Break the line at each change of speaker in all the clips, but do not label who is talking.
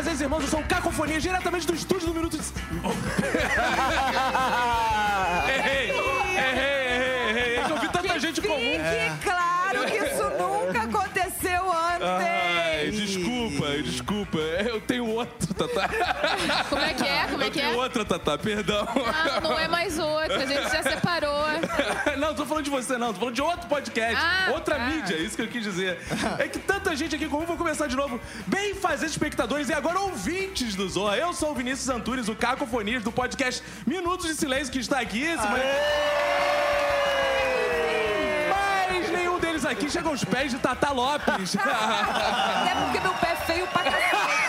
fazeres, irmãos? Eu sou o Cacofonia, diretamente do estúdio do Minuto de... Tatá.
Como é que é? Como é que é?
outra, Tatá, perdão.
Ah, não é mais outra, a gente já separou.
Não, tô falando de você, não. Tô falando de outro podcast.
Ah,
outra
tá.
mídia, é isso que eu quis dizer. É que tanta gente aqui comum, vou começar de novo. Bem fazer espectadores e agora ouvintes do Zorra. Eu sou o Vinícius Antunes, o Cacofonias do podcast Minutos de Silêncio, que está aqui. Esse Mas nenhum deles aqui chega aos pés de Tata Lopes.
Até porque meu pé é feio pra cacete.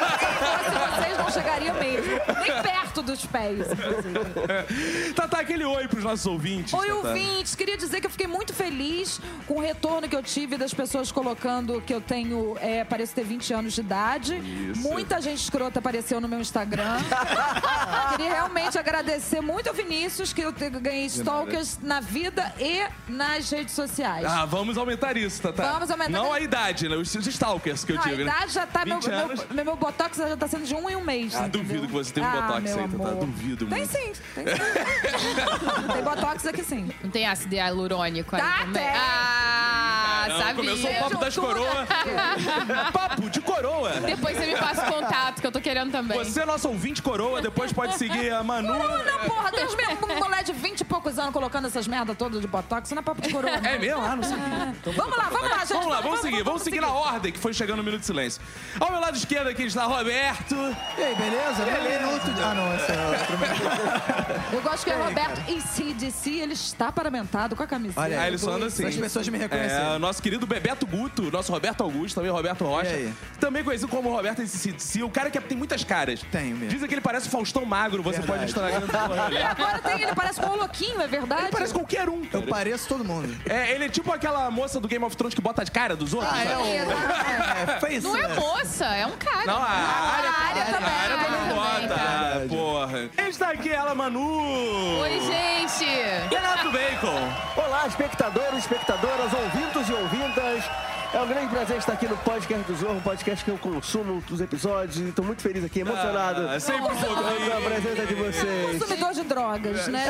Se fosse vocês, não chegaria mesmo. Nem perto dos pés, inclusive.
Tata, aquele oi pros nossos ouvintes.
Oi,
Tatá.
ouvintes. Queria dizer que eu fiquei muito feliz com o retorno que eu tive das pessoas colocando que eu tenho, é, pareço ter 20 anos de idade.
Isso.
Muita gente escrota apareceu no meu Instagram. Queria realmente agradecer muito ao Vinícius, que eu ganhei stalkers na vida e nas redes sociais.
Ah, vamos aumentar isso, Tata.
Vamos aumentar.
Não a idade, né? Os, stalkers que eu
Não, a
tive, né?
idade já tá. Meu,
20 anos.
meu, meu botox já tá sendo de um em um mês.
Ah,
entendeu?
duvido que você tenha um
Ah,
botox aí, Tatá.
amor.
Duvido
Tem
muito.
sim, tem sim. tem botox aqui sim.
Não tem ácido hialurônico aí
Tá,
também?
tem.
Ah,
Não,
sabia.
começou o papo das coroas. papo de coroa.
Depois você me passa o contato, que eu tô querendo também.
Você é nosso ouvinte coroa, depois pode seguir a Manu.
Não, não, porra, tem me- mulher de 20 e poucos anos colocando essas merdas todas de botox, isso não é papo de coroa. não.
É mesmo? Ah, não sabia.
Vamos lá, vamos lá, gente.
Vamos lá, vamos seguir, vamos seguir na ordem que foi chegando no Minuto de Silêncio. Ao meu lado esquerdo aqui está Roberto.
E aí, beleza? Um minuto de... Ah, não, esse é outro.
Eu gosto que é Roberto e CDC, ele está paramentado com a camiseta.
Olha
Ah,
aí.
ele só anda assim.
As pessoas me
É,
reconheceram.
o nosso querido Bebeto Guto, nosso Roberto Augusto, também Roberto Rocha.
E aí?
Também conhecido como Roberto NCC, o cara que tem muitas caras.
Tenho mesmo.
Dizem que ele parece o Faustão Magro, você pode
Verdade.
estar
E agora tem, ele parece com o louquinho, é verdade?
Ele parece qualquer um.
Eu
cara.
pareço todo mundo.
É, ele é tipo aquela moça do Game of Thrones que bota de cara dos outros.
Ah, é o... É, fez
Não é
isso.
moça, é um cara.
Não, a área,
a área também.
A área também
Ah,
bota. Ah, porra. Está aqui ela, Manu.
Oi, gente.
Bacon.
Olá, espectadores, espectadoras, ouvintos e ouvintas. É um grande prazer estar aqui no podcast do Zorro, um podcast que eu consumo os episódios e estou muito feliz aqui, emocionado
Ah, sempre
com a presença de vocês.
Consumidor de drogas, né?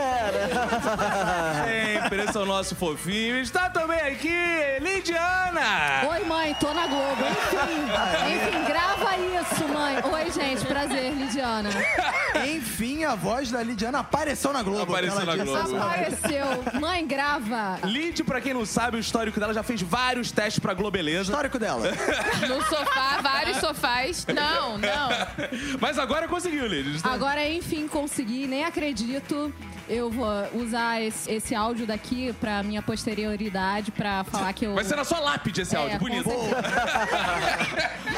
Sempre, esse é o nosso fofinho. Está também aqui, Lidiana.
Oi, mãe, tô na Globo. Enfim, enfim, grava isso, mãe. Oi, gente, prazer, Lidiana.
Enfim, a voz da Lidiana apareceu na Globo.
Apareceu na. Globo.
Apareceu. Mãe, grava.
Lid, pra quem não sabe, o histórico dela já fez vários testes pra Globeleza.
Histórico dela.
No sofá, vários sofás. Não, não.
Mas agora conseguiu, Lid. Está-
Agora, enfim, consegui, nem acredito. Eu vou usar esse, esse áudio daqui pra minha posterioridade, pra falar que eu...
Vai ser na sua lápide esse
É,
áudio, bonito.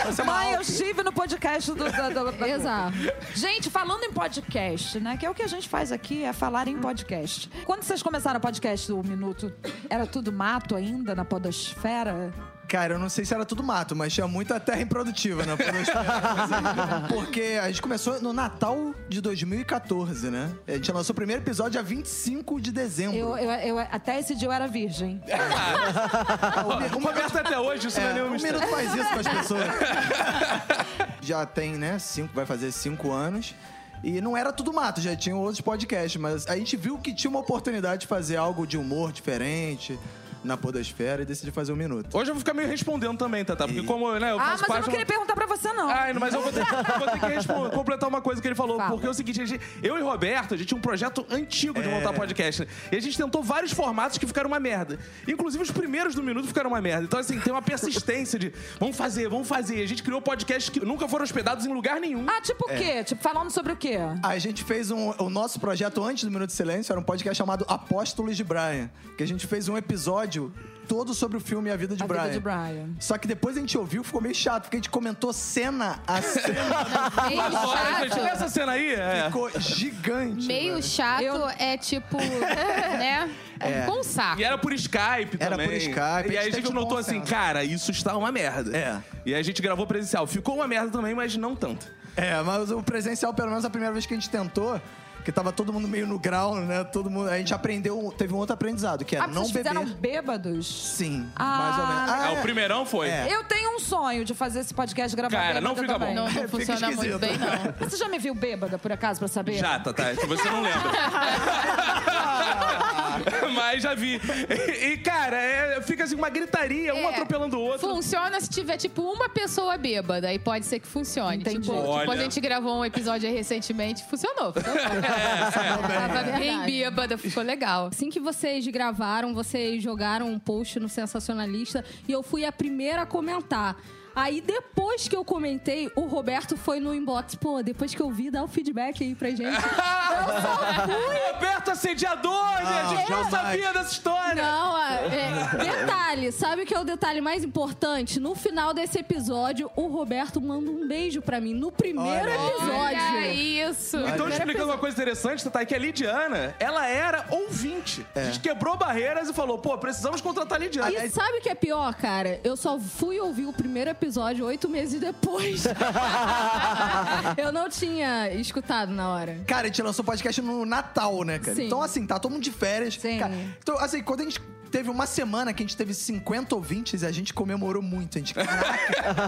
Você é uma
Mãe, eu estive no podcast do... da- da- da-
Exato.
Gente, falando em podcast, né? Que é o que a gente faz aqui, é falar em podcast. Quando vocês começaram o podcast do Minuto, era tudo mato ainda na podosfera?
Cara, eu não sei se era tudo mato, mas tinha muita terra improdutiva na podosfera. Porque a gente começou no Natal de 2014, né? A gente lançou o primeiro episódio dia 25 de dezembro.
Eu, eu, eu- até esse dia eu era virgem.
O Roberto até hoje, isso não é
É,
nenhum
um
mistério.
minuto faz isso com as pessoas. já tem, né? Cinco, vai fazer cinco anos. E não era tudo mato, já tinham outros podcasts, mas a gente viu que tinha uma oportunidade de fazer algo de humor diferente na podosfera e decidiu fazer um minuto.
Hoje eu vou ficar meio respondendo também, Tatá, porque como, né, eu
Ah,
faço
mas eu
parte...
não queria perguntar pra você, não.
Ai, mas eu vou ter, eu vou ter que responder- completar uma coisa que ele falou.
Fala.
Porque é o seguinte, a gente- eu e Roberto, a gente tinha um projeto antigo de montar podcast. né? E a gente tentou vários formatos que ficaram uma merda. Inclusive, os primeiros do Minuto ficaram uma merda. Então, assim, tem uma persistência de vamos fazer, vamos fazer. E a gente criou podcasts que nunca foram hospedados em lugar nenhum.
Ah, tipo o quê? Tipo, falando sobre o quê?
A gente fez um, o nosso projeto antes do Minuto de Silêncio, era um podcast chamado Apóstolos de Brian. Que a gente fez um episódio todo sobre o filme A Vida de
A
Brian.
Vida de Brian.
Só que depois a gente ouviu, ficou meio chato, porque a gente comentou cena a cena.
Meio
Olha, gente,
chato.
essa cena aí, é.
ficou gigante.
Meio
velho.
chato
Eu-
é tipo, né? É. Com saco.
E era por Skype
Era
também.
por Skype,
E
a
aí
gente
a gente
um
notou assim, cara, isso está uma merda.
É.
E aí a gente gravou presencial. Ficou uma merda também, mas não tanto.
É, mas o presencial, pelo menos a primeira vez que a gente tentou, que tava todo mundo meio no grau, né? Todo mundo. A gente aprendeu, teve um outro aprendizado, que era
Ah,
não
vocês
beber.
fizeram bêbados?
Sim,
Ah,
mais ou menos.
Ah, o primeirão foi.
É.
Eu tenho um sonho de fazer esse podcast gravado.
Cara, não fica bom.
Não, não
Fica
funciona muito bem, não.
Você já me viu bêbada, por acaso, pra saber?
Já, é que você não lembra. Mas já vi. E, e, cara, é- fica assim uma gritaria, um
É.
atropelando o outro.
Funciona se tiver, tipo, uma pessoa bêbada. Aí pode ser que funcione.
Entendi.
Tipo, tipo, a gente gravou um episódio aí recentemente, funcionou. funcionou. Tava bem bêbada, ficou legal.
Assim que vocês gravaram, vocês jogaram um post no Sensacionalista e eu fui a primeira a comentar. Aí depois que eu comentei, o Roberto foi no inbox. Pô, depois que eu vi, dá o feedback aí pra gente.
Roberto assediador, gente! Eu não sabia dessa história!
Não, é, detalhe, sabe o que é o detalhe mais importante? No final desse episódio, o Roberto manda um beijo pra mim. No primeiro
Olha
episódio.
Olha isso.
Então, explicando uma coisa interessante, Tatá, é que a Lidiana, ela era ouvinte. A gente quebrou barreiras e falou, pô, precisamos contratar a Lidiana.
E sabe o que é pior, cara? Eu só fui ouvir o primeiro episódio oito meses depois. eu não tinha escutado na hora.
Cara, a gente lançou podcast no Natal, né, cara?
Sim.
Então, assim, tá todo mundo de férias.
Sim.
Cara, então, assim, quando a gente teve uma semana que a gente teve 50 ouvintes, a gente comemorou muito. A gente, caraca,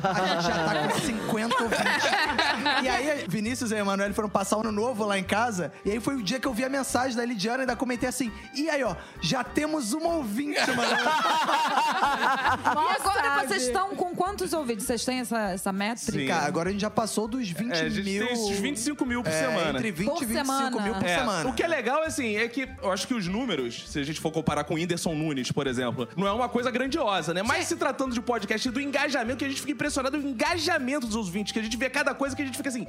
a gente já tá com 50 ouvintes. E aí, Vinícius e a Emanuele foram passar o ano novo lá em casa. E aí foi o dia que eu vi a mensagem da Lidiana e ainda comentei assim: e aí, ó, já temos uma ouvinte, mano.
E agora
sabe.
vocês estão com quantos ouvintes? Vocês têm essa, essa
Sim.
métrica?
Cara, agora a gente já passou dos 20
É, a gente
mil.
tem esses 25 mil por
é,
semana.
Entre 20
Por
e 25
semana.
mil por
É,
semana.
O que é legal, assim, é que eu acho que os números, se a gente for comparar com o Whindersson Nunes, por exemplo, não é uma coisa grandiosa, né? Mas se tratando de podcast e do engajamento, que a gente fica impressionado com o engajamento dos ouvintes, que a gente vê cada coisa que a gente fica assim.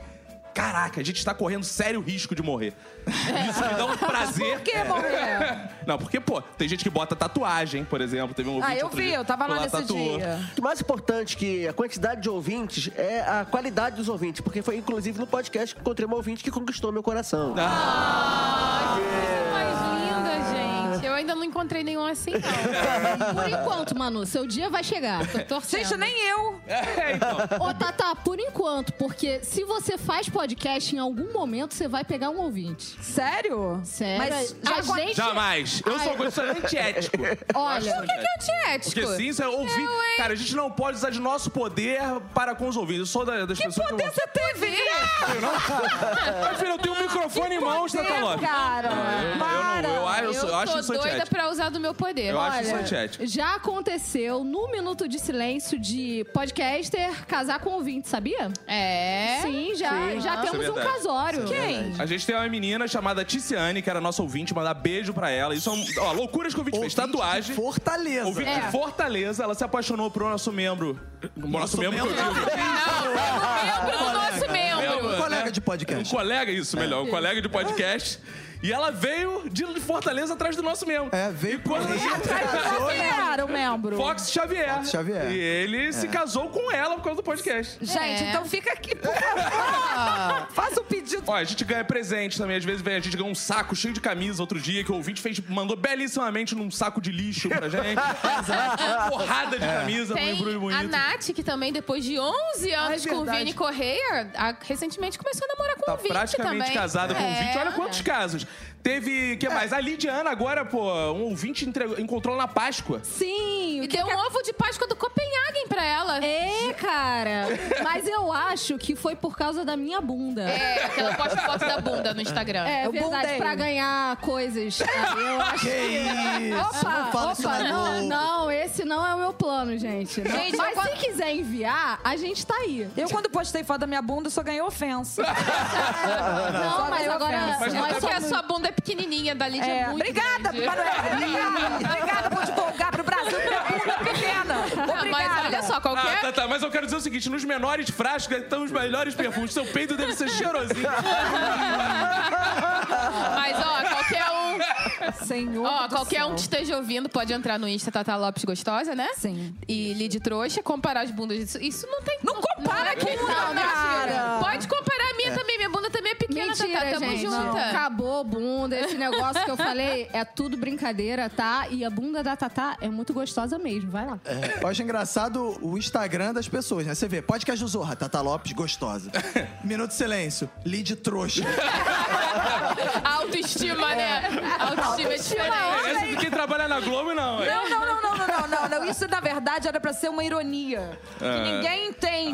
Caraca, a gente tá correndo sério risco de morrer. Isso me dá um prazer.
Por que morrer?
Não, porque, pô, tem gente que bota tatuagem, por exemplo. Teve um ouvinte
Ah, eu
outro
vi,
dia
eu tava
que
lá nesse
tatuou.
dia.
O mais importante que a quantidade de ouvintes é a qualidade dos ouvintes, porque foi inclusive no podcast que encontrei uma ouvinte que conquistou meu coração.
Ah.
Mais linda. Eu ainda não encontrei nenhum assim, não.
Por enquanto, Manu, seu dia vai chegar.
Tô torcendo.
Gente, nem eu.
É, então.
Ô, Tata, por enquanto, porque se você faz podcast, em algum momento você vai pegar um ouvinte.
Sério?
Sério?
Mas já
a
acon-
gente...
Jamais. Eu sou, eu sou antiético.
Olha,
Por que, que é antiético?
Porque sim, você ouvir.
Eu, hein?
Cara, a gente não pode usar de nosso poder para com os ouvintes. Eu sou da- das pessoas
Poder
que.
você teve?
Eu não. Filho, eu tenho um microfone em mãos, Tata Lopes.
cara.
Eu, eu
Para.
não, eu, acho- eu,
Eu,
sou- eu acho isso
doida
antiético.
pra usar do meu poder.
Eu acho isso antiético.
já aconteceu no Minuto de Silêncio de podcaster casar com ouvinte, sabia?
É?
Sim, já,
Sim.
já
Isso
temos
é
um
verdade.
casório.
Quem?
A gente tem uma menina chamada Ticiane, que era nossa ouvinte, mandar beijo pra ela. Isso é um, ó, loucuras que o ouvinte fez.
Ouvinte de
Tatuagem.
Fortaleza.
Ouvinte
É.
de Fortaleza, ela se apaixonou por nosso membro. Nosso, membro, que eu digo.
Membro do nosso membro.
Um colega
né?
de podcast.
Um colega, isso, melhor. Um colega de podcast. E ela veio de Fortaleza atrás do nosso membro.
É, veio
E quando a gente
Quem era o membro?
Fox Xavier.
Fox Xavier.
E ele se casou com ela por causa do podcast.
Gente,
É.
então fica aqui, por favor. Faça o pedido.
Ó, a gente ganha presente também. Às vezes vem, a gente ganhou um saco cheio de camisa outro dia que o ouvinte fez, mandou belíssimamente num saco de lixo pra gente. Uma porrada de camisa no
Tem
embrulho
a
bonito.
Nath, que também, depois de 11 anos
é
com o. Vini Correia, a- recentemente começou a namorar com
Tá
o Vinte
praticamente
também.
casada com o
É.
ouvinte. Olha quantos casos. Teve, que mais? A Lidiana agora, pô, um ouvinte entregou- encontrou ela na Páscoa.
Sim,
E deu
que
um ovo de Páscoa do Copenhagen pra ela.
É, cara. Mas eu acho que foi por causa da minha bunda.
É, aquela posta foto da bunda no Instagram.
É
Eu
verdade,
bundei.
pra ganhar coisas. Aí eu acho
Que isso?
Opa,
não fala isso
opa, não, não, esse não é o meu plano, gente. Não.
Gente,
Mas
eu-
se quiser enviar, a gente tá aí.
Eu, quando postei foto da minha bunda, só ganhei ofensa.
Não,
Só
mas agora.
ofensa.
Mas
Mas
nós
porque a sua bunda é pequenininha, da Lídia é,
É,
muito
obrigada. Manoel. Obrigada por divulgar pro Brasil minha bunda pequena.
Não,
Obrigada.
mas olha só,
Ah,
qualquer...
tá, tá. Mas eu quero dizer o seguinte: nos menores frascos estão os melhores perfumes. Seu peito deve ser cheirosinho.
Mas, ó, qualquer um...
Senhor
Ó, qualquer
céu.
um que esteja ouvindo pode entrar no Insta Tata Lopes Gostosa, né?
Sim.
E Lid Trouxa, comparar as bundas. Isso, isso não tem...
Não compara
é
com
que- não,
cara.
Pode comparar a minha também. Minha bunda também é pequena,
Mentira,
Tata. Tamo
gente.
junta.
Acabou bunda. Esse negócio que eu falei é tudo brincadeira, tá? E a bunda da Tatá é muito gostosa mesmo. Vai lá.
Eu acho engraçado o Instagram das pessoas, né? Você vê, podcast do Zorra, Tata Lopes, gostosa. Minuto de silêncio, lead trouxa.
Autoestima, né? Autoestima é diferente.
Essa de quem trabalha na Globo, não. é.
Não, não, não, não. Isso, na verdade, era pra ser uma ironia. Que ninguém entende.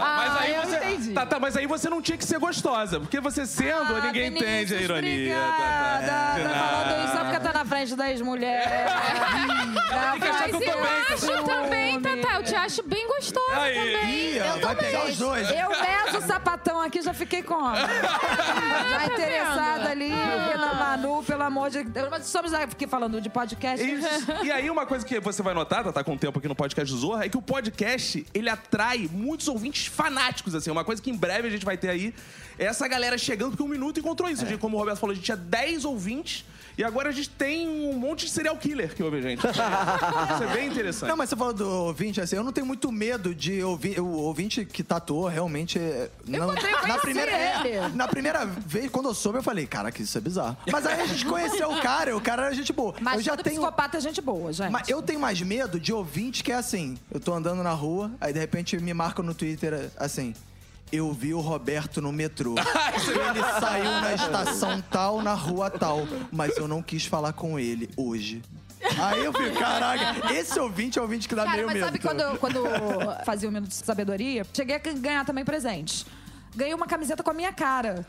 mas
Ah,
aí
eu
você.
entendi.
Tá, tá, mas aí você não tinha que ser gostosa. Porque você sendo,
Ah,
ninguém
Vinícius,
entende a ironia.
Obrigada.
Tá, tá, de
Tá falando isso só porque tá na frente das mulheres. Tá
tem que achar que eu tô bem,
Eu acho também, Tatá. Eu te acho bem gostosa
Aí.
também.
Ih, ó, vai pegar os dois.
Eu meso o sapatão aqui, já fiquei como? Já interessada ali na Manu, pelo amor de Deus. Mas estamos aqui falando de podcast.
Isso. E aí, uma coisa que você vai notar, tá, tá com tempo aqui no podcast do Zorra, é que o podcast, ele atrai muitos ouvintes fanáticos, assim. Uma coisa que em breve a gente vai ter aí é essa galera chegando, porque um minuto encontrou isso. Gente, como o Roberto falou, a gente tinha 10 ouvintes e agora a gente tem um monte de serial killer que ouve a gente. Isso é bem interessante.
Não, mas você falou do ouvinte, assim, eu não tenho muito medo de ouvir. O ouvinte que tatuou realmente. é- Não, na primeira
ele.
Na primeira vez, quando eu soube, eu falei, cara, que isso é bizarro. Mas aí a gente conheceu o cara, o cara era gente boa.
Mas
eu já
todo
tenho.
psicopata é gente boa, gente.
Mas eu tenho mais medo de ouvinte que é assim. Eu tô andando na rua, aí de repente me marcam no Twitter assim. Eu vi o Roberto no metrô. ele saiu na estação tal, na rua tal. Mas eu não quis falar com ele hoje. Aí eu fico, caraca, esse ouvinte é o ouvinte que dá
Cara,
meio
mas
medo.
sabe quando, quando eu fazia o Minuto de Sabedoria? Cheguei a ganhar também presentes. Ganhei uma camiseta com a minha cara.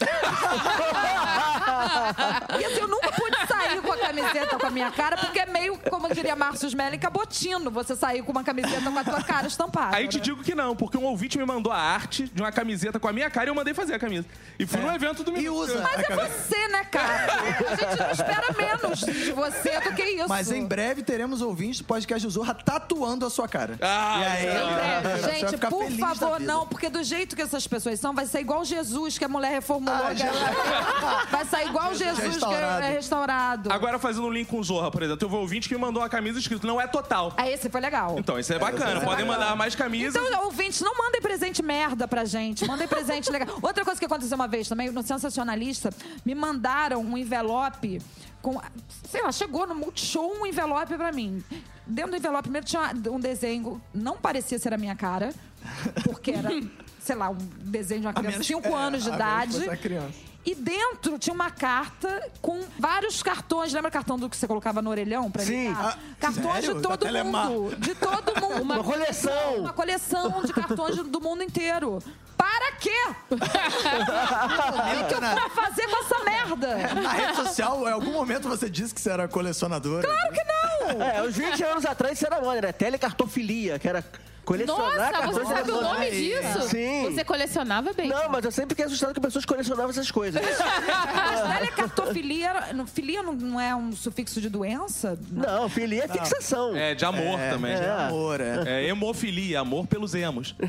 e assim, eu nunca pude sair com a camiseta com a minha cara, porque é meio, como diria Márcio Smelling, cabotino. Você sair com uma camiseta com a tua cara estampada.
Aí te
né?
digo que não, porque um ouvinte me mandou a arte de uma camiseta com a minha cara e eu mandei fazer a camisa. E fui no evento do
E
Minuto.
usa.
Mas é você, né, cara? A gente não espera menos de você do que isso.
Mas em breve teremos ouvintes do podcast Zorra tatuando a sua cara.
Ah,
e aí, vai
Gente, por favor, não, porque do jeito que essas pessoas são, vai ser igual Jesus, que a mulher reformulou.
Ah,
que- Vai sair igual Jesus,
restaurado.
que é restaurado.
Agora fazendo um link com o Zorra, por exemplo, eu vou ouvinte que me mandou uma camisa escrito não é total.
Ah, esse foi legal.
Então, isso é bacana.
esse é
Podem
bacana.
mandar mais camisas.
Então, ouvintes, não mandem presente merda pra gente. Mandem presente legal. Outra coisa que aconteceu uma vez também, no Sensacionalista, me mandaram um envelope com. Sei lá, chegou no Multishow um envelope pra mim. Dentro do envelope primeiro tinha um desenho, não parecia ser a minha cara, porque era, sei lá, um desenho de uma criança de 5 anos de
que
idade. E dentro tinha uma carta com vários cartões. Lembra o cartão do que você colocava no orelhão pra
Sim.
ligar?
Ah,
cartões
sério?
de todo
Da Telemar.
mundo. De todo mundo.
Uma coleção.
Uma coleção de cartões do mundo inteiro. Para quê? O que, eu vou fazer com essa merda?
na rede social, em algum momento você disse que você era colecionadora.
Claro que não!
É, uns 20 anos atrás isso era moda, né? Telecartofilia, que era colecionar
Nossa, você sabe o nome disso?
Sim.
Você colecionava bem.
Não, mas eu sempre fiquei assustado que pessoas colecionavam essas coisas.
Mas não- filia não, não é um sufixo de doença?
Não, filia é fixação.
É, de amor também.
de
é.
amor, é.
É hemofilia, amor pelos emos.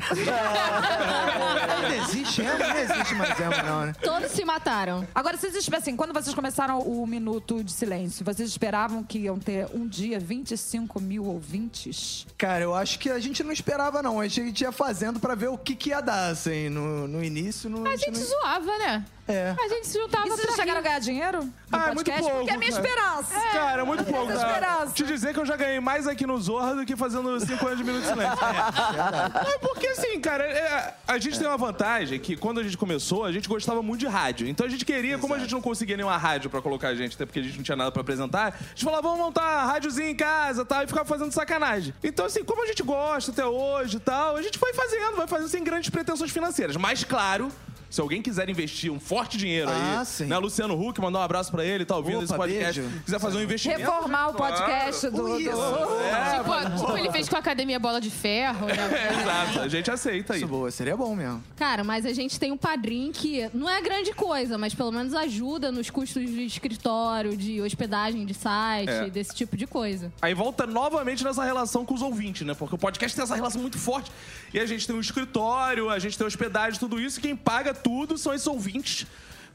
Ainda existe emo? Não existe mais emo, não, né?
Todos se mataram.
Agora, vocês esperam, assim, quando vocês começaram o Minuto de Silêncio, vocês esperavam que iam ter um dia 25 mil ouvintes?
Cara, eu acho que a gente não esperava, não. A gente ia fazendo pra ver o que, que ia dar, assim, no, no início. No,
A gente zoava, né?
É.
A gente se juntava
E vocês
pra
chegaram a ganhar dinheiro?
Ah, é muito pouco,
Porque é a minha
cara.
esperança.
Cara, muito pouco.
essa
Tá?
esperança.
Te dizer que eu já ganhei mais aqui no Zorra do que fazendo 5 anos de Minuto de Silêncio. É, porque assim, cara, é, a gente tem uma vantagem que quando a gente começou, a gente gostava muito de rádio. Então a gente queria, como a gente não conseguia nenhuma rádio pra colocar a gente, até porque a gente não tinha nada pra apresentar, a gente falava, vamos montar uma rádiozinha em casa tal, e ficava fazendo sacanagem. Então, assim, como a gente gosta até hoje e tal, a gente foi fazendo, vai fazendo sem grandes pretensões financeiras. Mas, claro. Se alguém quiser investir um forte dinheiro
Ah,
aí,
sim.
né? Luciano Huck, mandar um abraço pra ele, tá ouvindo
Opa,
esse podcast.
beijo.
Quiser fazer um investimento.
Reformar o podcast do... do-
Isso.
tipo, tipo, ele fez com a Academia Bola de Ferro, né?
É, exato, a gente aceita aí.
Isso boa, seria bom mesmo.
Cara, mas a gente tem um padrinho que não é grande coisa, mas pelo menos ajuda nos custos de escritório, de hospedagem de site,
É.
desse tipo de coisa.
Aí volta novamente nessa relação com os ouvintes, né? Porque o podcast tem essa relação muito forte. E a gente tem um escritório, a gente tem hospedagem, tudo isso. E quem paga tudo são esses ouvintes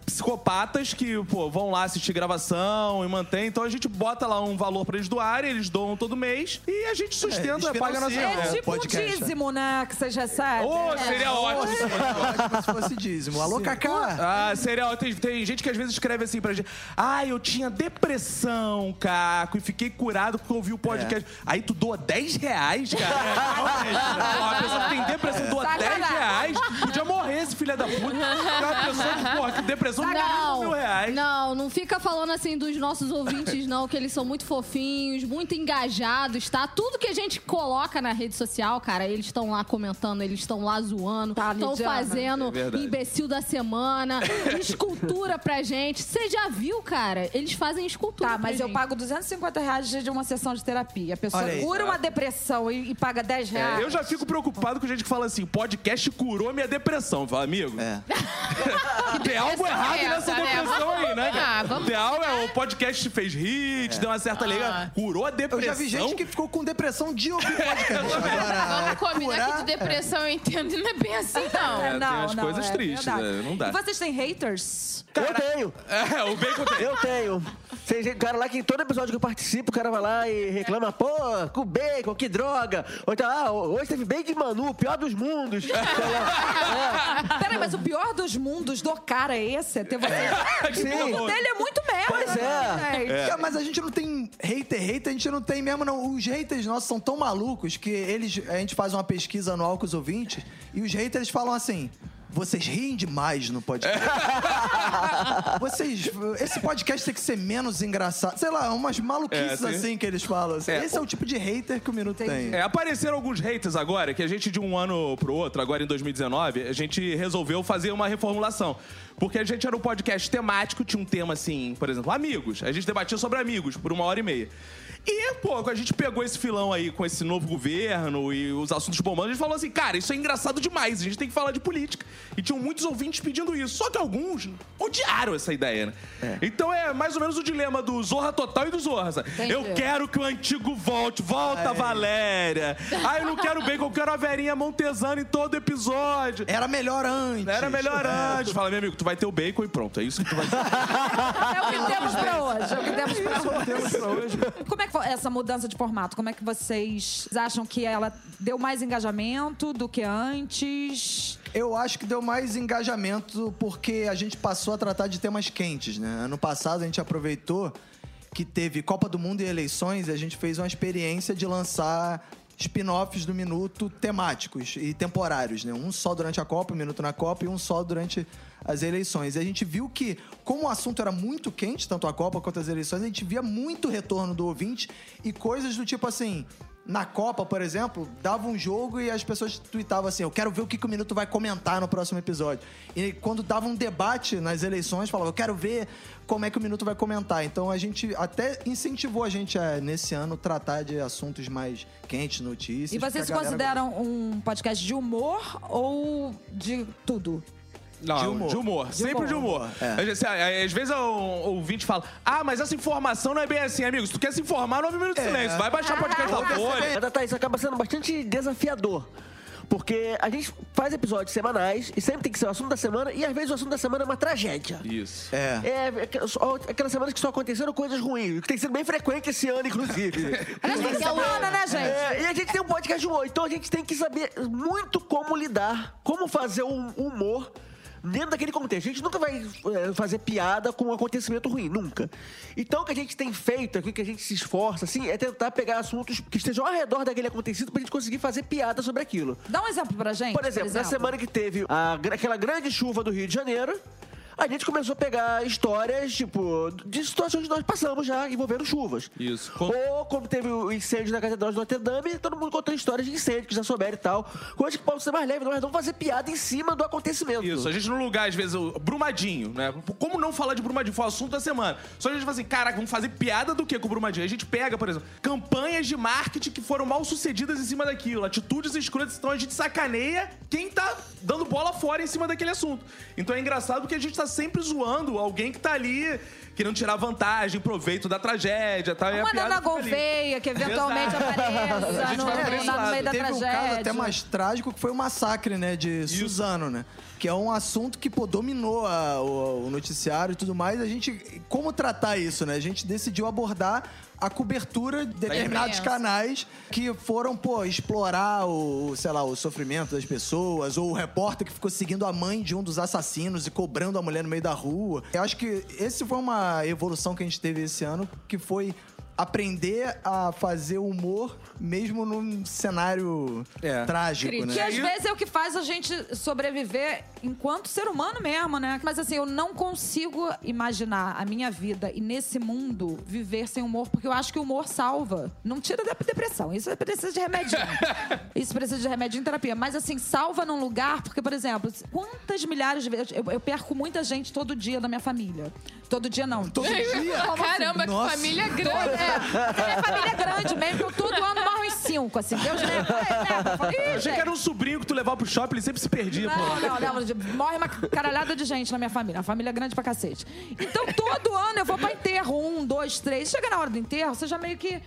psicopatas que, pô, vão lá assistir gravação e mantém. Então a gente bota lá um valor pra eles doarem, eles doam todo mês e a gente sustenta,
eles
paga a nossa...
financiam.
É
É,
tipo um
podcast,
dízimo, né? Que vocês recebem.
Ô, seria ótimo.
Ótimo se fosse dízimo. Alô, Cacá?
Ah, seria. Tem, tem gente que às vezes escreve assim pra gente. Ah, eu tinha depressão, Caco, e fiquei curado porque ouvi o podcast. Aí tu doa 10 reais, cara. Uma pessoa que tem depressão doa 10
Sacanagem.
reais. Podia morrer esse filho da puta. Uma pessoa que, porra, que depressão não ganha
Não.
mil reais. Mas.
Não, não fica falando assim dos nossos ouvintes, não, que eles são muito fofinhos, muito engajados, tá? Tudo que a gente coloca na rede social, cara, eles estão lá comentando, eles estão lá zoando,
Tá,
estão
Lidiana.
fazendo
É
imbecil da semana, escultura pra gente. Você já viu, cara? Eles fazem escultura.
Tá,
pra
mas eu
gente.
pago 250 reais de uma sessão de terapia. A pessoa
aí.
cura uma depressão e, e paga 10 reais.
É, eu já fico preocupado com gente que fala assim: podcast curou minha depressão. Fala, amigo.
É.
Tem algo errado
é
nessa
essa, né?
depressão aí, né?
Ah,
cara?
vamos
algo, é, o podcast fez hit, deu uma certa liga. Curou a
Eu
depressão.
já vi gente que ficou com depressão de ouvir podcast. Agora,
Vamos combinar que de depressão eu entendo e não é bem assim, não.
É, tem as coisas tristes,
verdade.
né? Não dá.
E vocês têm haters?
Eu tenho.
É, o bacon tem.
Eu tenho. Tem gente- cara lá que em todo episódio que eu participo, o cara vai lá e reclama, pô, com bacon, que droga. Ou então, ah, hoje teve bacon de Manu, o pior dos mundos. é,
Peraí, mas o pior dos mundos do cara é esse? É ter você.
sim.
O dele é muito merda.
Pois é.
né, gente?
É, mas a gente não tem hater, hater, a gente não tem mesmo, não. Os haters nossos são tão malucos que eles. A gente faz uma pesquisa anual com os ouvintes e os haters falam assim. Vocês riem demais no podcast. Vocês. Esse podcast tem que ser menos engraçado. Sei lá, umas maluquices
É, tem-
assim que eles falam. assim.
É,
Esse é o tipo de hater que o Minuto tem.
É, apareceram alguns haters agora, que a gente de um ano pro outro, agora em 2019, a gente resolveu fazer uma reformulação. Porque a gente era um podcast temático, tinha um tema assim, por exemplo, amigos. A gente debatia sobre amigos por uma hora e meia. E, pô, a gente pegou esse filão aí com esse novo governo e os assuntos bombando, a gente falou assim, cara, isso é engraçado demais, a gente tem que falar de política. E tinham muitos ouvintes pedindo isso. Só que alguns odiaram essa ideia, né? Então é mais ou menos o dilema do Zorra Total e do Zorra. sabe? Eu quero que o antigo volte, volta, Valéria. Ah, eu não quero bacon, eu quero a Verinha Montesano em todo episódio.
Era melhor antes.
Era melhor antes. Fala, meu amigo, tu vai ter o bacon e pronto. É isso que tu vai ter.
É o que temos pra hoje. É o que temos pra hoje. Como é que essa mudança de formato? Como é que vocês acham que ela deu mais engajamento do que antes?
Eu acho que deu mais engajamento porque a gente passou a tratar de temas quentes, né? Ano passado a gente aproveitou que teve Copa do Mundo e eleições e a gente fez uma experiência de lançar spin-offs do Minuto temáticos e temporários, né? Um só durante a Copa, um minuto na Copa e um só durante as eleições. E a gente viu que, como o assunto era muito quente, tanto a Copa quanto as eleições, a gente via muito retorno do ouvinte e coisas do tipo assim. Na Copa, por exemplo, dava um jogo e as pessoas tweetavam assim: Eu quero ver o que, que o Minuto vai comentar no próximo episódio. E quando dava um debate nas eleições, falava: Eu quero ver como é que o Minuto vai comentar. Então a gente até incentivou a gente a, nesse ano, tratar de assuntos mais quentes, notícias.
E vocês se consideram um podcast de humor ou de tudo?
Não,
De humor.
de humor. Sempre de humor.
É.
Assim, Às vezes o ouvinte fala: Ah, mas essa informação não é bem assim, amigo. Se tu quer se informar, nove minutos de
É.
silêncio. Vai baixar o podcast da Folha.
Mas, Thaís, acaba sendo bastante desafiador. Porque a gente faz episódios semanais e sempre tem que ser o assunto da semana, e às vezes o assunto da semana é uma tragédia.
Isso.
É.
É, aquelas- semanas que só aconteceram coisas ruins, que tem sido bem frequente esse ano, inclusive.
Aliás, tem semana, né, gente?
É, e a gente tem um podcast de humor, então a gente tem que saber muito como lidar, como fazer um humor dentro daquele contexto. A gente nunca vai é, fazer piada com um acontecimento ruim, nunca. Então o que a gente tem feito aqui, que a gente se esforça, assim, é tentar pegar assuntos que estejam ao redor daquele acontecido pra gente conseguir fazer piada sobre aquilo.
Dá um exemplo pra gente.
Por exemplo, na semana que teve a aquela grande chuva do Rio de Janeiro, a gente começou a pegar histórias, tipo, de situações que nós passamos já envolvendo chuvas.
Isso. Com-
Ou como teve o incêndio na Catedral de Notre Dame, todo mundo contando histórias de incêndio que já souberam e tal. Coisa que pode ser mais leve, nós vamos fazer piada em cima do acontecimento.
Isso, a gente no lugar, às vezes, o Brumadinho, né? Como não falar de Brumadinho? Foi o assunto da semana. Só a gente fala assim, caraca, vamos fazer piada do que com o Brumadinho? A gente pega, por exemplo, campanhas de marketing que foram mal sucedidas em cima daquilo, atitudes escrotas, então a gente sacaneia quem tá dando bola fora em cima daquele assunto. Então é engraçado porque a gente tá sempre zoando alguém que tá ali querendo tirar vantagem, proveito da tragédia, tá? E a
Uma Nana
ali.
Golfeia, que eventualmente
Exato.
apareça
A gente
no,
vai
no- no meio da
Teve
tragédia.
um caso até mais trágico que foi o massacre, né, de Suzano, né? Que é um assunto que, pô, dominou a- o, o noticiário e tudo mais. A gente, como tratar isso, né? A gente decidiu abordar a cobertura de determinados canais que foram, pô, explorar o, sei lá, o sofrimento das pessoas, ou o repórter que ficou seguindo a mãe de um dos assassinos e cobrando a mulher no meio da rua. Eu acho que esse foi uma evolução que a gente teve esse ano, que foi aprender a fazer humor mesmo num cenário
É.
trágico,
Que
né?
às vezes é o que faz a gente sobreviver enquanto ser humano mesmo, né? Mas assim, eu não consigo imaginar a minha vida e nesse mundo viver sem humor, porque eu acho que o humor salva. Não tira da depressão. Isso precisa de remedinho. Isso precisa de remedinho e terapia. Mas assim, salva num lugar, porque, por exemplo, quantas milhares de vezes. Eu, eu perco muita gente todo dia da minha família. Todo dia não.
Todo dia?
Caramba, que
Nossa.
família grande.
É, a minha família é grande mesmo, eu todo ano morro em cinco, assim. Deus leva. É, leva. Ih,
Eu achei
gente.
que era um sobrinho que tu levava pro shopping, ele sempre se perdia, pô.
Não, não, não. Morre uma caralhada de gente na minha família. Uma família grande pra cacete. Então, todo ano eu vou pra enterro. Um, dois, três. Chega na hora do enterro, você já meio que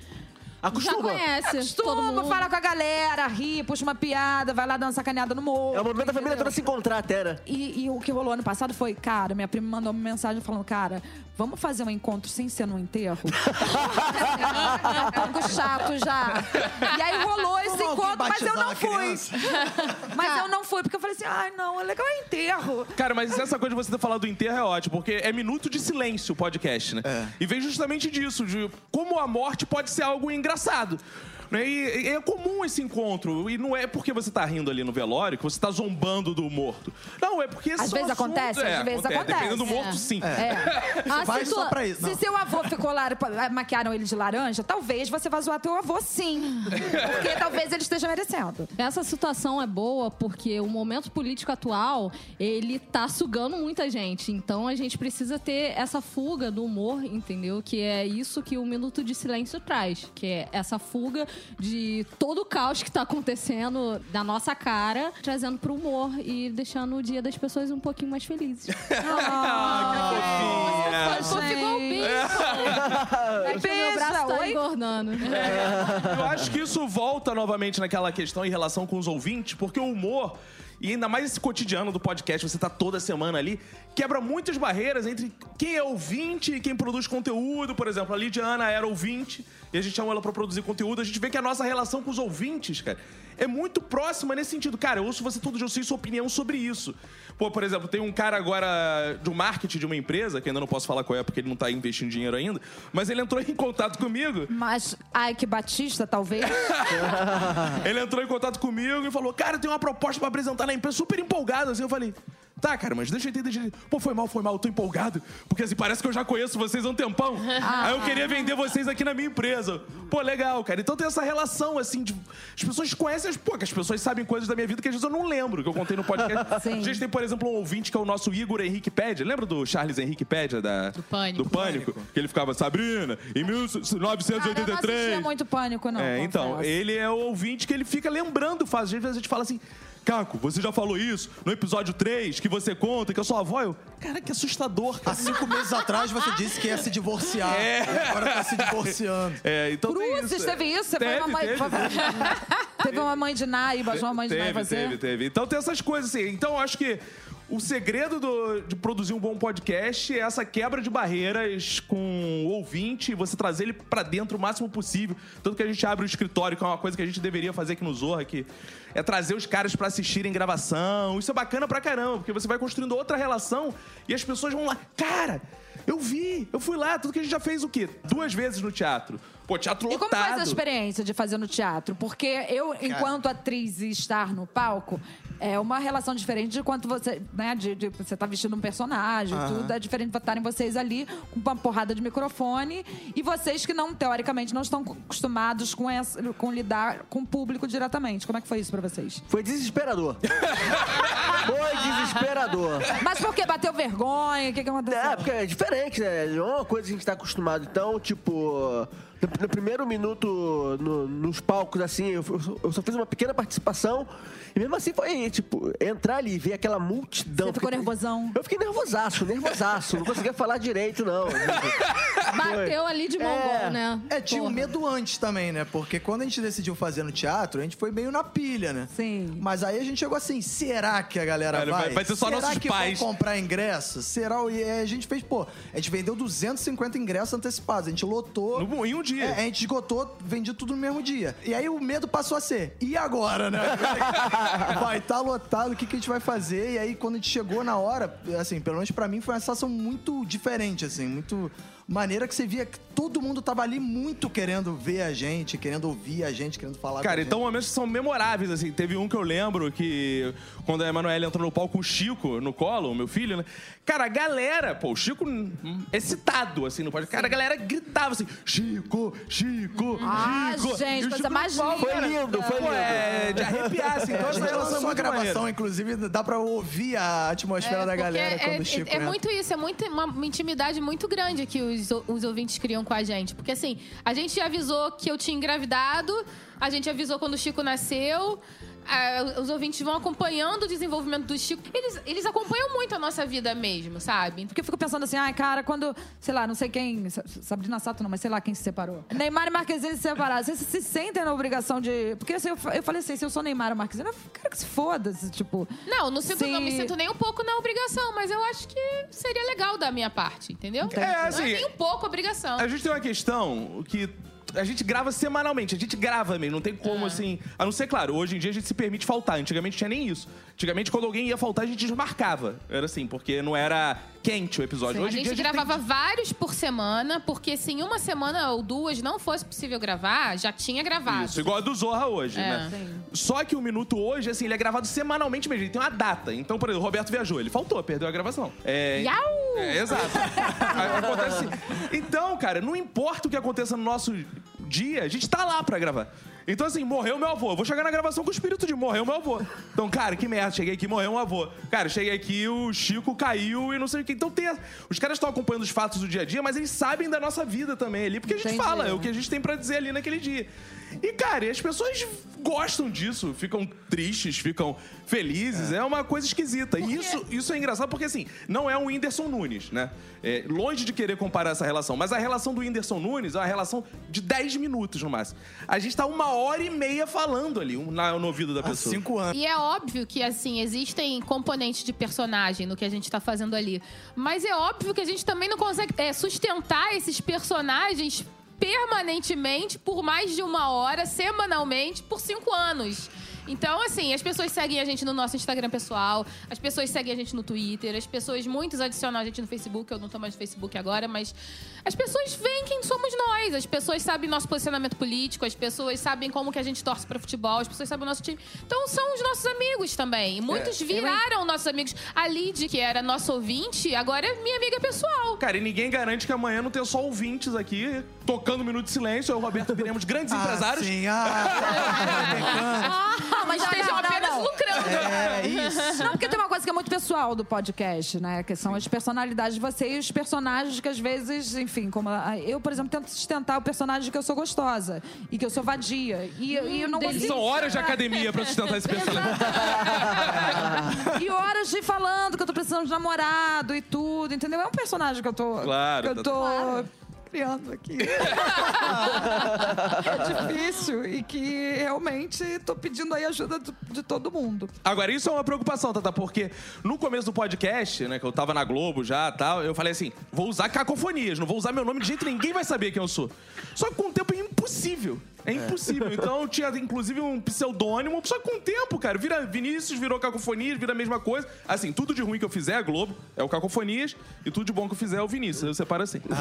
Já
Acostuma.
conhece todo
acostuma,
mundo.
fala com a galera, ri, puxa uma piada, vai lá dar uma sacaneada no morro.
É o momento da família toda se encontrar até, né?
E, e o que rolou ano passado foi, cara, minha prima mandou uma mensagem falando, cara, vamos fazer um encontro sem ser no enterro? é um pouco chato já. E aí rolou esse encontro, mas eu não fui. Mas eu não fui, porque eu falei assim, ai, não, é legal é enterro.
Cara, mas essa coisa de você ter falado do enterro é ótimo, porque é minuto de silêncio o podcast, né?
É.
E vem justamente disso, de como a morte pode ser algo engraçado. Né? E, e é comum esse encontro. E não é porque você tá rindo ali no velório que você tá zombando do morto. Não, é porque
Às
são
vezes
assuntos-
acontece,
é,
às vezes acontece.
Dependendo do morto,
É.
sim.
É.
A
Vai
situa-
só pra isso.
Se
Não.
seu avô ficou lá, maquiaram ele de laranja, talvez você vá zoar teu avô sim. Porque talvez ele esteja merecendo.
Essa situação é boa porque o momento político atual, ele tá sugando muita gente. Então a gente precisa ter essa fuga do humor, entendeu? Que é isso que o Minuto de Silêncio traz. Que é essa fuga de todo o caos que tá acontecendo na nossa cara, trazendo pro humor e deixando o dia das pessoas um pouquinho mais felizes.
Ah,
Pô, ficou um bicho. É que meu braço
Pensa,
tá engordando.
Eu acho que isso volta novamente naquela questão em relação com os ouvintes, porque o humor, e ainda mais esse cotidiano do podcast, você tá toda semana ali, quebra muitas barreiras entre quem é ouvinte e quem produz conteúdo. Por exemplo, a Lidiana era ouvinte e a gente chamou ela pra produzir conteúdo. A gente vê que a nossa relação com os ouvintes, cara, é muito próxima nesse sentido. Cara, eu ouço você todo dia, eu sei sua opinião sobre isso. Pô, por exemplo, tem um cara agora do marketing de uma empresa, que ainda não posso falar qual é porque ele não tá investindo dinheiro ainda, mas ele entrou em contato comigo
Mas Ike Batista, talvez.
ele entrou em contato comigo e falou: Cara, tem uma proposta pra apresentar na empresa, super empolgado. Assim, eu falei. Tá, cara, mas deixa eu entender direito. Pô, foi mal, foi mal, eu tô empolgado. Porque assim, parece que eu já conheço vocês há um tempão. Aí eu queria vender vocês aqui na minha empresa. Pô, legal, cara. Então tem essa relação, assim, de. As pessoas conhecem, as... pô, que as pessoas sabem coisas da minha vida que às vezes eu não lembro, que eu contei no podcast.
Sim.
A gente tem, por exemplo, um ouvinte que é o nosso Igor Henrique Pédia. Lembra do Charles Henrique Pédia? Da... Do
Pânico.
Do Pânico. Que ele ficava, Sabrina, em
Cara, eu não
1983.
muito pânico, não.
É, então, ele é o ouvinte que ele fica lembrando faz. Às vezes a gente fala assim. Caco, você já falou isso no episódio 3, que você conta que eu sou avó? Eu, cara, que assustador,
Há
cara.
cinco meses atrás você disse que ia se divorciar.
É.
E agora tá se divorciando.
É, então
Cruzes,
isso.
teve isso? Você
Teve,
foi uma mãe.
teve.
Teve uma mãe de Naibas, uma mãe de
Teve,
Naibas.
teve, teve. Então tem essas coisas assim. Então eu acho que o segredo do- de produzir um bom podcast é essa quebra de barreiras com o ouvinte, você trazer ele pra dentro o máximo possível. Tanto que a gente abre o escritório, que é uma coisa que a gente deveria fazer aqui no Zorra, que é trazer os caras pra assistirem gravação. Isso é bacana pra caramba, porque você vai construindo outra relação e as pessoas vão lá, cara. Eu vi, eu fui lá, tudo que a gente já fez o quê? Duas vezes no teatro. Pô, teatro
E
lotado.
como foi essa experiência de fazer no teatro? Porque eu, enquanto atriz e estar no palco, é uma relação diferente de quanto você, né, de, de- você tá vestindo um personagem, tudo é diferente de estarem vocês ali com uma porrada de microfone e vocês que não, teoricamente, não estão acostumados com, essa, com lidar com o público diretamente. Como é que foi isso pra vocês?
Foi desesperador. Foi desesperador.
Mas por que? Bateu vergonha? O que, que aconteceu?
É, porque é diferente, né? Não é uma coisa que a gente tá acostumado. Então, tipo, no, no primeiro minuto no- nos palcos, assim, eu, eu- só fiz uma pequena participação. E mesmo assim foi, tipo, entrar ali e ver aquela multidão.
Você ficou
Fiquei-
nervosão?
Eu fiquei nervosaço, nervosaço. não conseguia falar direito, não.
Bateu ali de mongol,
É.
né?
É, tinha um
Porra.
medo antes também, né? Porque quando a gente decidiu fazer no teatro, a gente foi meio na pilha, né?
Sim.
Mas aí a gente chegou assim, será que a galera
Cara,
vai?
vai- vai ser só
será
nossos
que
pais.
vão comprar ingresso? Será? E aí a gente fez, pô, a gente vendeu 250 ingressos antecipados, a gente lotou.
No- em um dia.
É, a gente esgotou, vendia tudo no mesmo dia. E aí o medo passou a ser, e agora, né? vai estar lotado, o que, que a gente vai fazer? E aí quando a gente chegou na hora, assim, pelo menos pra mim foi uma sensação muito diferente, assim, muito maneira que você via que todo mundo tava ali muito querendo ver a gente, querendo ouvir a gente, querendo falar com a
Cara,
gente.
então momentos que são memoráveis, assim. Teve um que eu lembro que quando a Emanuele entrou no palco com o Chico no colo, o meu filho, né? Cara, a galera, pô, o Chico hum, excitado, assim, no palco. Cara, a galera gritava assim: Chico, Chico,
Ah,
Chico.
gente,
E o
coisa mais linda.
Foi lindo, foi lindo.
É, de arrepiar, assim. Então
a
essa
gente
relação
lançou
é
uma
muito
gravação,
maneira.
inclusive, dá pra ouvir a atmosfera da
porque
galera
é,
quando o
é-
Chico
é
entra.
muito isso, é muito, uma, uma intimidade muito grande que os, os ouvintes criam com a gente. Porque assim, a gente avisou que eu tinha engravidado, a gente avisou quando o Chico nasceu. Os ouvintes vão acompanhando o desenvolvimento do Chico. Eles, eles acompanham muito a nossa vida mesmo, sabe?
Porque eu fico pensando assim, ai, cara, quando, sei lá, não sei quem, Sa- Sabrina Sato não, mas sei lá quem se separou. Neymar e Marquezine se separaram. Vocês se sentem na obrigação de. Porque assim, eu, eu falei assim, se eu sou Neymar ou Marquezine, eu quero que se foda, se, tipo.
Não, não, sinto,
Se-
não me sinto nem um pouco na obrigação, mas eu acho que seria legal da minha parte, entendeu?
É, assim,
não é nem um pouco obrigação.
A gente tem uma questão que a gente grava semanalmente, a gente grava mesmo, não tem como
É.
assim. A não ser, claro, hoje em dia a gente se permite faltar. Antigamente tinha nem isso. Antigamente, quando alguém ia faltar, a gente desmarcava. Era assim, porque não era quente o episódio.
a
Hoje em
gente
dia
gravava
tem-
vários por semana, porque se em uma semana ou duas não fosse possível gravar, já tinha gravado.
Isso, igual a do Zorra hoje,
É.
né? Só que o Minuto hoje, assim, ele é gravado semanalmente mesmo. Ele tem uma data. Então, por exemplo, o Roberto viajou, ele faltou, perdeu a gravação. É,
Iau!
É, exato. Acontece assim. Então, cara, não importa o que aconteça no nosso dia, a gente tá lá pra gravar. Então, assim, morreu meu avô. Eu vou chegar na gravação com o espírito de morreu meu avô. Então, cara, que merda. Cheguei aqui, morreu um avô. Cara, cheguei aqui, o Chico caiu e não sei o que. Então, tem. a- Os caras estão acompanhando os fatos do dia a dia, mas eles sabem da nossa vida também ali, porque a gente
Entendi.
fala, é o que a gente tem pra dizer ali naquele dia. E, cara, e as pessoas gostam disso, ficam tristes, ficam felizes. É, uma coisa esquisita. E isso, isso é engraçado porque, assim, não é um Whindersson Nunes, né? É, longe de querer comparar essa relação, mas a relação do Whindersson Nunes é uma relação de 10 minutos no máximo. A gente tá uma hora e meia falando ali um- na- no ouvido da
Há
pessoa.
cinco anos.
E é óbvio que, assim, existem componentes de personagem no que a gente tá fazendo ali. Mas é óbvio que a gente também não consegue é, sustentar esses personagens permanentemente por mais de uma hora, semanalmente, por cinco anos. Então, assim, as pessoas seguem a gente no nosso Instagram pessoal, as pessoas seguem a gente no Twitter, as pessoas, muitos adicionam a gente no Facebook, eu não tô mais no Facebook agora, mas as pessoas veem quem somos nós, as pessoas sabem nosso posicionamento político, as pessoas sabem como que a gente torce para futebol, as pessoas sabem o nosso time. Então, são os nossos amigos também. E muitos viraram nossos amigos. A Lid, que era nosso ouvinte, agora é minha amiga pessoal.
Cara, e ninguém garante que amanhã não tenha só ouvintes aqui tocando Minuto de Silêncio. Eu e o Roberto viremos grandes empresários.
Ah, sim. Ah,
Ah, mas não,
Estejam
não, não,
apenas
não.
lucrando.
é isso.
Não, porque tem uma coisa que é muito pessoal do podcast, né? Que são as personalidades de você e os personagens que às vezes, enfim, como a- eu, por exemplo, tento sustentar o personagem de que eu sou gostosa e que eu sou vadia. E, e eu não consigo.
São horas de academia pra sustentar esse personagem.
E horas de falando que eu tô precisando de namorado e tudo, entendeu? É um personagem que eu tô.
Claro,
Que eu
tá-
tô. Criando aqui. é difícil e que realmente tô pedindo aí ajuda do- de todo mundo.
Agora, isso é uma preocupação, Tata, porque no começo do podcast, né, que eu tava na Globo já e tal, eu falei assim: vou usar cacofonias, não vou usar meu nome de jeito ninguém vai saber quem eu sou. Só que com o tempo é impossível. É impossível. Então eu tinha, inclusive, um pseudônimo, só que com o tempo, cara, vira Vinícius, virou cacofonias, vira a mesma coisa. Assim, tudo de ruim que eu fizer é Globo, é o cacofonias, e tudo de bom que eu fizer é o Vinícius. Eu separo assim.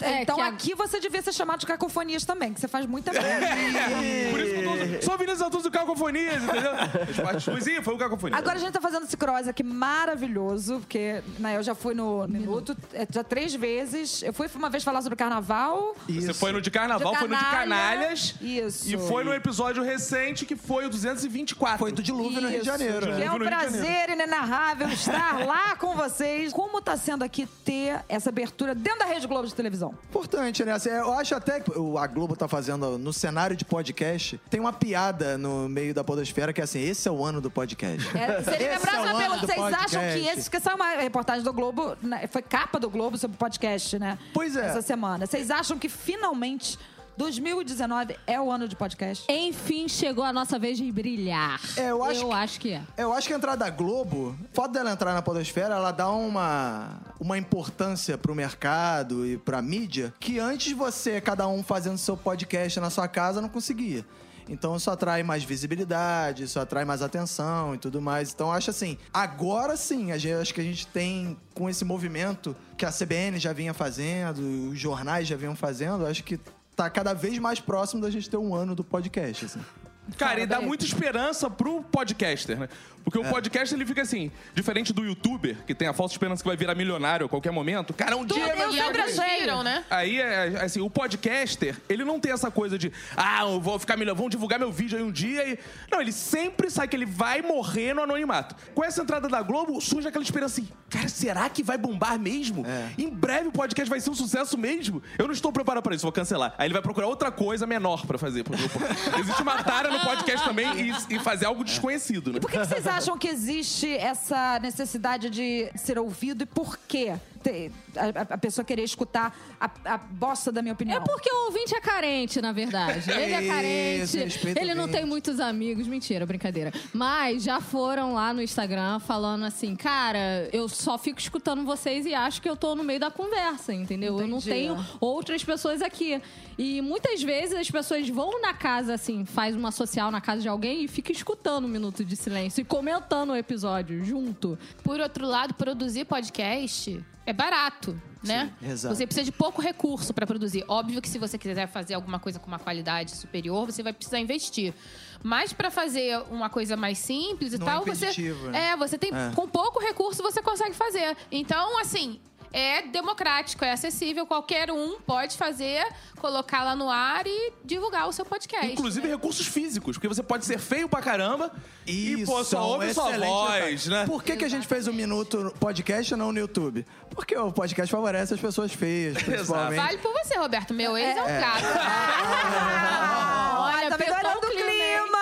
É,
então
que a-
aqui você devia ser chamado de cacofonias também, que você faz muita merda.
Por isso que eu tô, sou o Vinícius Antunes do Cacofonias, entendeu? As partes ruins, ih, foi o Cacofonias.
Agora a gente tá fazendo esse cross aqui maravilhoso, porque né, eu já fui no Minuto é, já três vezes. Eu fui uma vez falar sobre carnaval.
Você foi no de carnaval,
De
foi no de
canalha.
Canalhas.
Isso.
E foi no episódio recente que foi o 224.
Foi do dilúvio no Rio de Janeiro.
que
né?
é um
no Rio de
prazer inenarrável estar lá com vocês. Como tá sendo aqui ter essa abertura dentro da Rede Globo de televisão?
Importante, né? Assim, eu acho até que o- a Globo tá fazendo no cenário de podcast. Tem uma piada no meio da podosfera que é assim: esse é o ano do podcast.
É,
Esse
lembrar
é o
essa
ano
pergunta.
do
Vocês acham
podcast.
que esse. Que essa é uma reportagem do Globo, né, foi capa do Globo sobre o podcast, né?
Pois é.
Essa semana. Vocês acham que finalmente 2019 é o ano de podcast?
Enfim, chegou a nossa vez de brilhar.
É, eu acho
eu
que-
acho que é.
Eu acho que a entrada da Globo, o fato dela entrar na podosfera, ela dá uma, uma importância pro mercado e pra mídia que antes você, cada um fazendo seu podcast na sua casa, não conseguia. Então isso atrai mais visibilidade, isso atrai mais atenção e tudo mais. Então acho assim, agora sim, a gente, acho que a gente tem com esse movimento que a CBN já vinha fazendo, os jornais já vinham fazendo, acho que tá cada vez mais próximo da gente ter um ano do podcast, assim.
Cara, e dá muita esperança pro podcaster, né? Porque o podcast ele fica assim, diferente do youtuber, que tem a falsa esperança que vai virar milionário a qualquer momento. Cara, um dia.
eu
E
sempre
viram, né?
Aí, é, assim, o podcaster, ele não tem essa coisa de, ah, eu vou ficar milionário, vão divulgar meu vídeo aí um dia e. Não, ele sempre sabe que ele vai morrer no anonimato. Com essa entrada da Globo, surge aquela esperança assim, cara, será que vai bombar mesmo? Em breve o podcast vai ser um sucesso mesmo? Eu não estou preparado para isso, vou cancelar. Aí ele vai procurar outra coisa menor pra fazer. Porque existe uma tara no podcast também e, e fazer algo desconhecido, né?
Por que, que vocês acham que existe essa necessidade de ser ouvido e por quê? A, a- pessoa querer escutar a, a bosta da minha opinião.
É porque o ouvinte é carente, na verdade. Ele é carente. Ele não tem muitos amigos. Mentira, brincadeira. Mas já foram lá no Instagram falando assim, cara, eu só fico escutando vocês e acho que eu tô no meio da conversa, entendeu? Eu não
Entendi.
tenho outras pessoas aqui. E muitas vezes as pessoas vão na casa, assim, faz uma social na casa de alguém e fica escutando um minuto de silêncio e comentando o episódio junto.
Por outro lado, produzir podcast é barato, né?
exato.
Você precisa de pouco recurso para produzir. Óbvio que se você quiser fazer alguma coisa com uma qualidade superior, você vai precisar investir. Mas para fazer uma coisa mais simples e
Não é
tal, você
impeditivo, né?
é, você tem
É.
com pouco recurso você consegue fazer. Então, assim, é democrático, é acessível, qualquer um pode fazer, colocar lá no ar e divulgar o seu podcast.
Inclusive recursos físicos, porque você pode ser feio pra caramba e, pô, só
é um
ouve sua voz, né?
Por que, que a gente fez o Minuto no podcast e não no YouTube? Porque o podcast favorece as pessoas feias, principalmente.
Vale por você, Roberto. Meu ex é, um gato.
Ah,
Olha,
tá melhorando
o clima!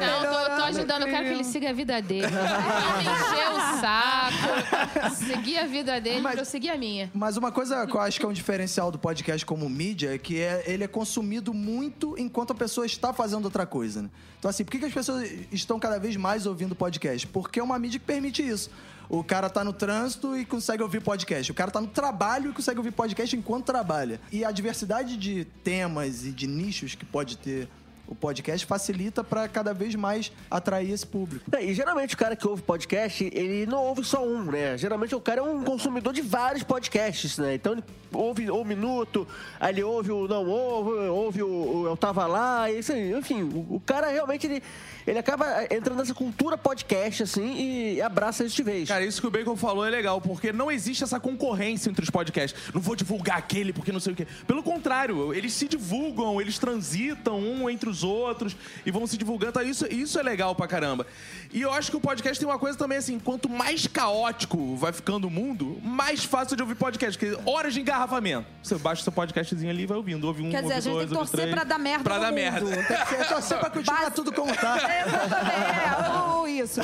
Não, tô, tô ajudando. Eu quero que ele siga a vida dele. Ele encheu o saco. Seguir a vida dele
Mas-
eu seguir a minha.
Mas uma coisa que eu acho que é um diferencial do podcast como mídia é que é, ele é consumido muito enquanto a pessoa está fazendo outra coisa, né? Então, assim, por que, que as pessoas estão cada vez mais ouvindo podcast? Porque é uma mídia que permite isso. O cara tá no trânsito e consegue ouvir podcast. O cara tá no trabalho e consegue ouvir podcast enquanto trabalha. E a diversidade de temas e de nichos que pode ter o podcast facilita para cada vez mais atrair esse público.
É, E geralmente o cara que ouve podcast, ele não ouve só um, né? Geralmente o cara é um consumidor de vários podcasts, né? Então ele ouve o Minuto, aí ele ouve o Não Ouve, ouve o, o Eu Tava Lá, isso. Enfim, o, o cara realmente, ele, ele acaba entrando nessa cultura podcast, assim, e abraça isso de vez.
Cara, isso que o Bacon falou é legal, porque não existe essa concorrência entre os podcasts. Não vou divulgar aquele porque não sei o quê. Pelo contrário, eles se divulgam, eles transitam um entre os outros e vão se divulgando. Então, isso, isso é legal pra caramba. E eu acho que o podcast tem uma coisa também assim: quanto mais caótico vai ficando o mundo, mais fácil de ouvir podcast. Porque horas de engarrafamento. Você baixa seu podcastzinho ali e vai ouvindo. Ouve um,
Quer dizer,
ouve
a gente
dois,
tem que torcer
três.
pra dar merda
Pra
no
dar
mundo.
merda.
Tem que torcer pra continuar
Base-
tudo como tá.
É, ou isso.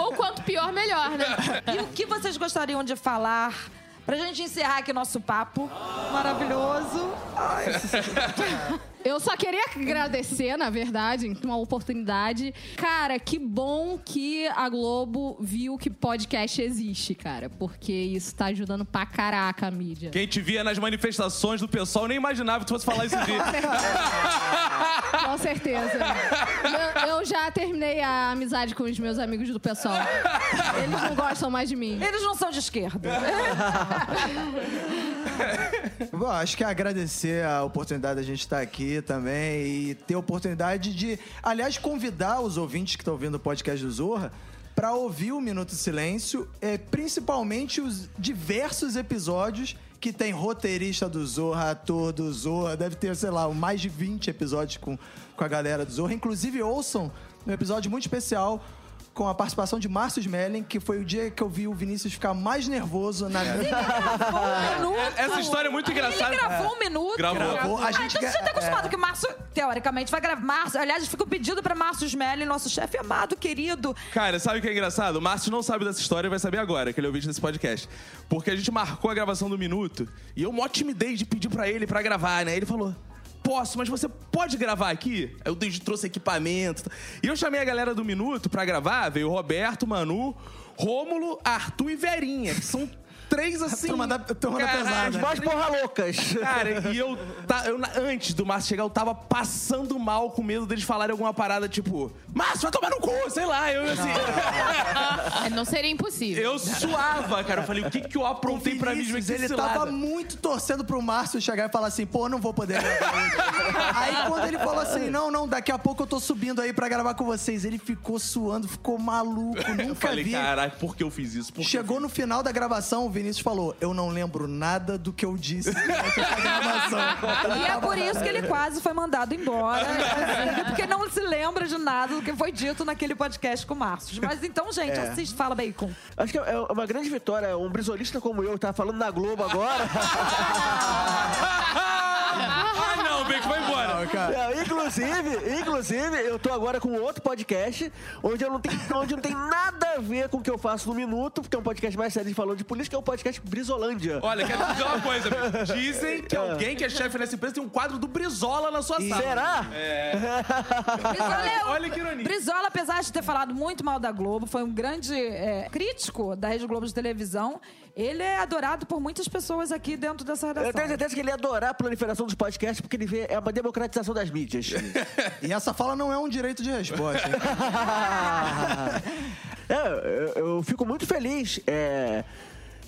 Ou quanto pior, melhor, né?
E o que vocês gostariam de falar pra gente encerrar aqui nosso papo maravilhoso?
Eu só queria agradecer, na verdade, uma oportunidade. Cara, que bom que a Globo viu que podcast existe, cara. Porque isso tá ajudando pra caraca a mídia.
Quem te via nas manifestações do pessoal nem imaginava que tu fosse falar isso dia.
Com certeza. Eu, eu já terminei a amizade com os meus amigos do pessoal. Eles não gostam mais de mim.
Eles não são de esquerda.
Bom, acho que agradecer a oportunidade da gente estar aqui também e ter a oportunidade de, aliás, convidar os ouvintes que estão ouvindo o podcast do Zorra para ouvir o Minuto Silêncio, é, principalmente os diversos episódios que tem roteirista do Zorra, ator do Zorra, deve ter, sei lá, mais de 20 episódios com, com a galera do Zorra. Inclusive, ouçam um episódio muito especial com a participação de Márcio Smelling, que foi o dia que eu vi o Vinícius ficar mais nervoso na vida.
Gravou um minuto.
Essa história é muito engraçada.
Ele gravou um minuto.
Gravou.
Gravou. A
Ah,
gente
então você já tá acostumado
é.
que o Márcio, teoricamente, vai gravar. Márcio, aliás, fica o pedido pra Márcio Smelly, nosso chefe amado, querido.
Cara, sabe o que é engraçado? O Márcio não sabe dessa história e vai saber agora, que ele é ouvinte desse podcast. Porque a gente marcou a gravação do Minuto e eu mó timidez de pedir pra ele pra gravar, né? Ele falou... Posso, mas você pode gravar aqui? Aí eu trouxe equipamento. E eu chamei a galera do Minuto pra gravar. Veio Roberto, Manu, Rômulo, Arthur e Verinha, que são três assim.
turma da- turma da
Caralho,
pesada.
Mais porra loucas.
Cara, e eu, tá, eu antes do Márcio chegar, eu tava passando mal com medo deles falarem alguma parada tipo, Márcio, vai tomar no cu, sei lá. Eu assim.
É, Não seria impossível.
eu suava, cara. Eu falei, o que que eu aprontei pra mim?
Vinícius,
Que
ele
cilada.
tava muito torcendo pro Márcio chegar e falar assim, pô, não vou poder. Aí quando ele falou assim, não, não, daqui a pouco eu tô subindo aí pra gravar com vocês, ele ficou suando, ficou maluco,
Eu
nunca
falei,
vi.
caralho, por que eu fiz isso? Por que
Chegou no final da gravação, o Vinícius falou, eu não lembro nada do que eu disse durante essa gravação.
E é por isso que ele quase foi mandado embora, porque não se lembra de nada do que foi dito naquele podcast com o Márcio. Mas então, gente,
É.
assiste, fala bacon.
Acho que é uma grande vitória. Um brisolista como eu, que tava falando na Globo agora.
Não,
cara.
É, inclusive, inclusive, eu tô agora com outro podcast onde eu não tenho, onde não tem nada a ver com o que eu faço no Minuto, porque é um podcast mais sério de falando de política, é o podcast Brisolândia.
Olha, quero dizer uma coisa, amigo. Dizem que alguém que é chefe nessa empresa tem um quadro do Brizola na sua sala.
Será?
Brizola, é o-
Olha que ironia.
Brizola, apesar de ter falado muito mal da Globo, foi um grande é, crítico da Rede Globo de televisão. Ele é adorado por muitas pessoas aqui dentro dessa
Eu tenho
redação.
certeza que ele ia adorar a proliferação dos podcasts, porque ele vê é uma democratização das mídias.
E essa fala não é um direito de resposta. hein?
É, eu, eu fico muito feliz. É,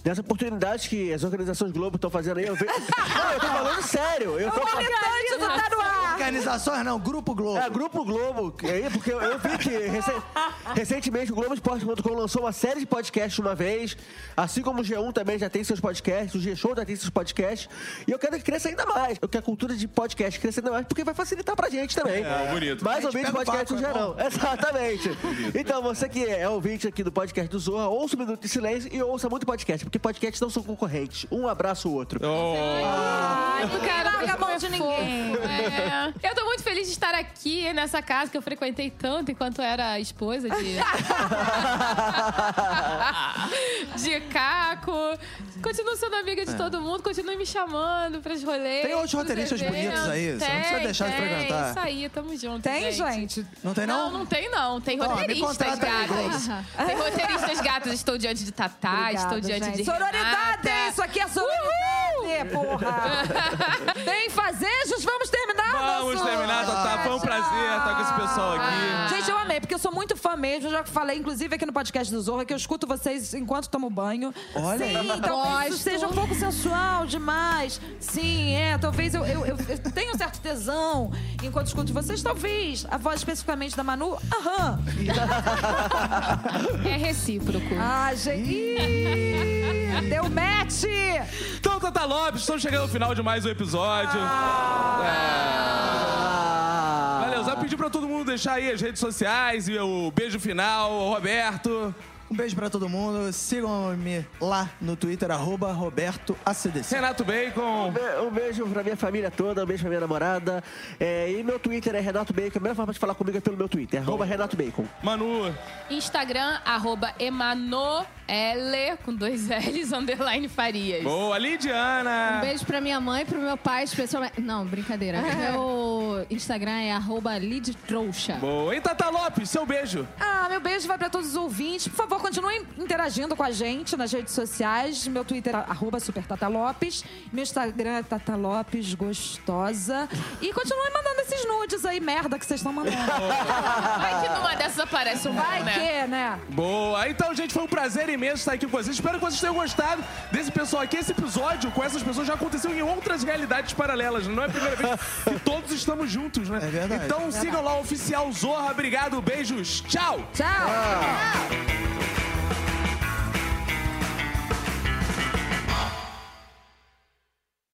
Nessa oportunidade que as organizações Globo estão fazendo aí, eu vejo. Não, eu tô falando sério. Eu tô
O militante do Tá no Ar.
Organizações não, Grupo Globo.
É, Grupo Globo, aí, porque eu, eu vi que rece- recentemente o Globo Esporte.com lançou uma série de podcasts uma vez, assim como o G1 também já tem seus podcasts, o G-Show já tem seus podcasts, e eu quero que cresça ainda mais, eu quero que a cultura de podcast cresça ainda mais, porque vai facilitar pra gente também.
É, bonito.
Mais
A gente
ouvintes de
pega o
podcast no
é
geral. Exatamente. Então, você que é ouvinte aqui do podcast do Zorra, ouça o Minuto de Silêncio e ouça muito podcast, porque podcasts não são concorrentes. Um abraça o outro.
Ai, que cara
Larga a mão de ninguém.
É. Eu tô muito feliz de estar aqui nessa casa que eu frequentei tanto enquanto era esposa de. de Caco. Continuo sendo amiga de todo mundo, continue me chamando pras rolês.
Tem outros roteiristas
eventos.
bonitos aí, você não precisa
Tem,
deixar de
tem.
frequentar.
Isso aí, tamo junto.
Tem, gente?
Não tem
Não,
não?
não tem não. Tem roteiristas
aí,
gatas. Tem roteiristas gatas. Estou diante de Tatá, estou diante
gente.
De
Sororidade!
Renata.
Isso aqui é sororidade, porra! Bem fazejos, vamos terminar,
Vamos
nosso-
terminar, Tatá. Foi um prazer estar com esse pessoal aqui.
Gente, eu amei, porque eu sou muito fã mesmo. Eu já falei, inclusive, aqui no podcast do Zorra, que eu escuto vocês enquanto tomo banho.
Olha
Sim,
aí.
talvez isso seja um pouco sensual demais. Sim, é. Talvez eu, eu, eu, eu tenha um certo tesão enquanto escuto vocês. Talvez. A voz especificamente da Manu, aham.
É recíproco.
Ah, gente. Ih, Deu match!
Então, Tata Lopes, estamos chegando ao final de mais um episódio. É. Pedir pra todo mundo deixar aí as redes sociais e o beijo final, o Roberto.
Um beijo pra todo mundo. Sigam-me lá no Twitter, arroba RobertoACDC.
Renato Bacon.
Be- Um beijo pra minha família toda, um beijo pra minha namorada. É, e meu Twitter é Renato Bacon. A melhor forma de falar comigo é pelo meu Twitter, arroba Renato Bacon.
Manu.
Instagram, arroba Emanoele, com dois L's, underline Farias.
Boa,
Um
Lidiana.
beijo pra minha mãe e pro meu pai, especialmente. Não, brincadeira. Meu Instagram é arroba lidtrouxa.
Boa. E Tata Lopes, seu beijo.
Ah, meu beijo vai pra todos os ouvintes. Por favor, continuem interagindo com a gente nas redes sociais. Meu Twitter é arroba supertatalopes. Meu Instagram é tatalopes gostosa. E continuem mandando esses nudes aí, merda, que vocês estão mandando.
Vai que numa dessas aparece um
Vai
né?
que, né?
Boa. Então, gente, foi um prazer imenso estar aqui com vocês. Espero que vocês tenham gostado desse pessoal aqui. Esse episódio com essas pessoas já aconteceu em outras realidades paralelas. Não é a primeira vez que todos estamos juntos, né?
É verdade.
Então sigam lá o Oficial Zorra. Obrigado, beijos. Tchau.
Tchau.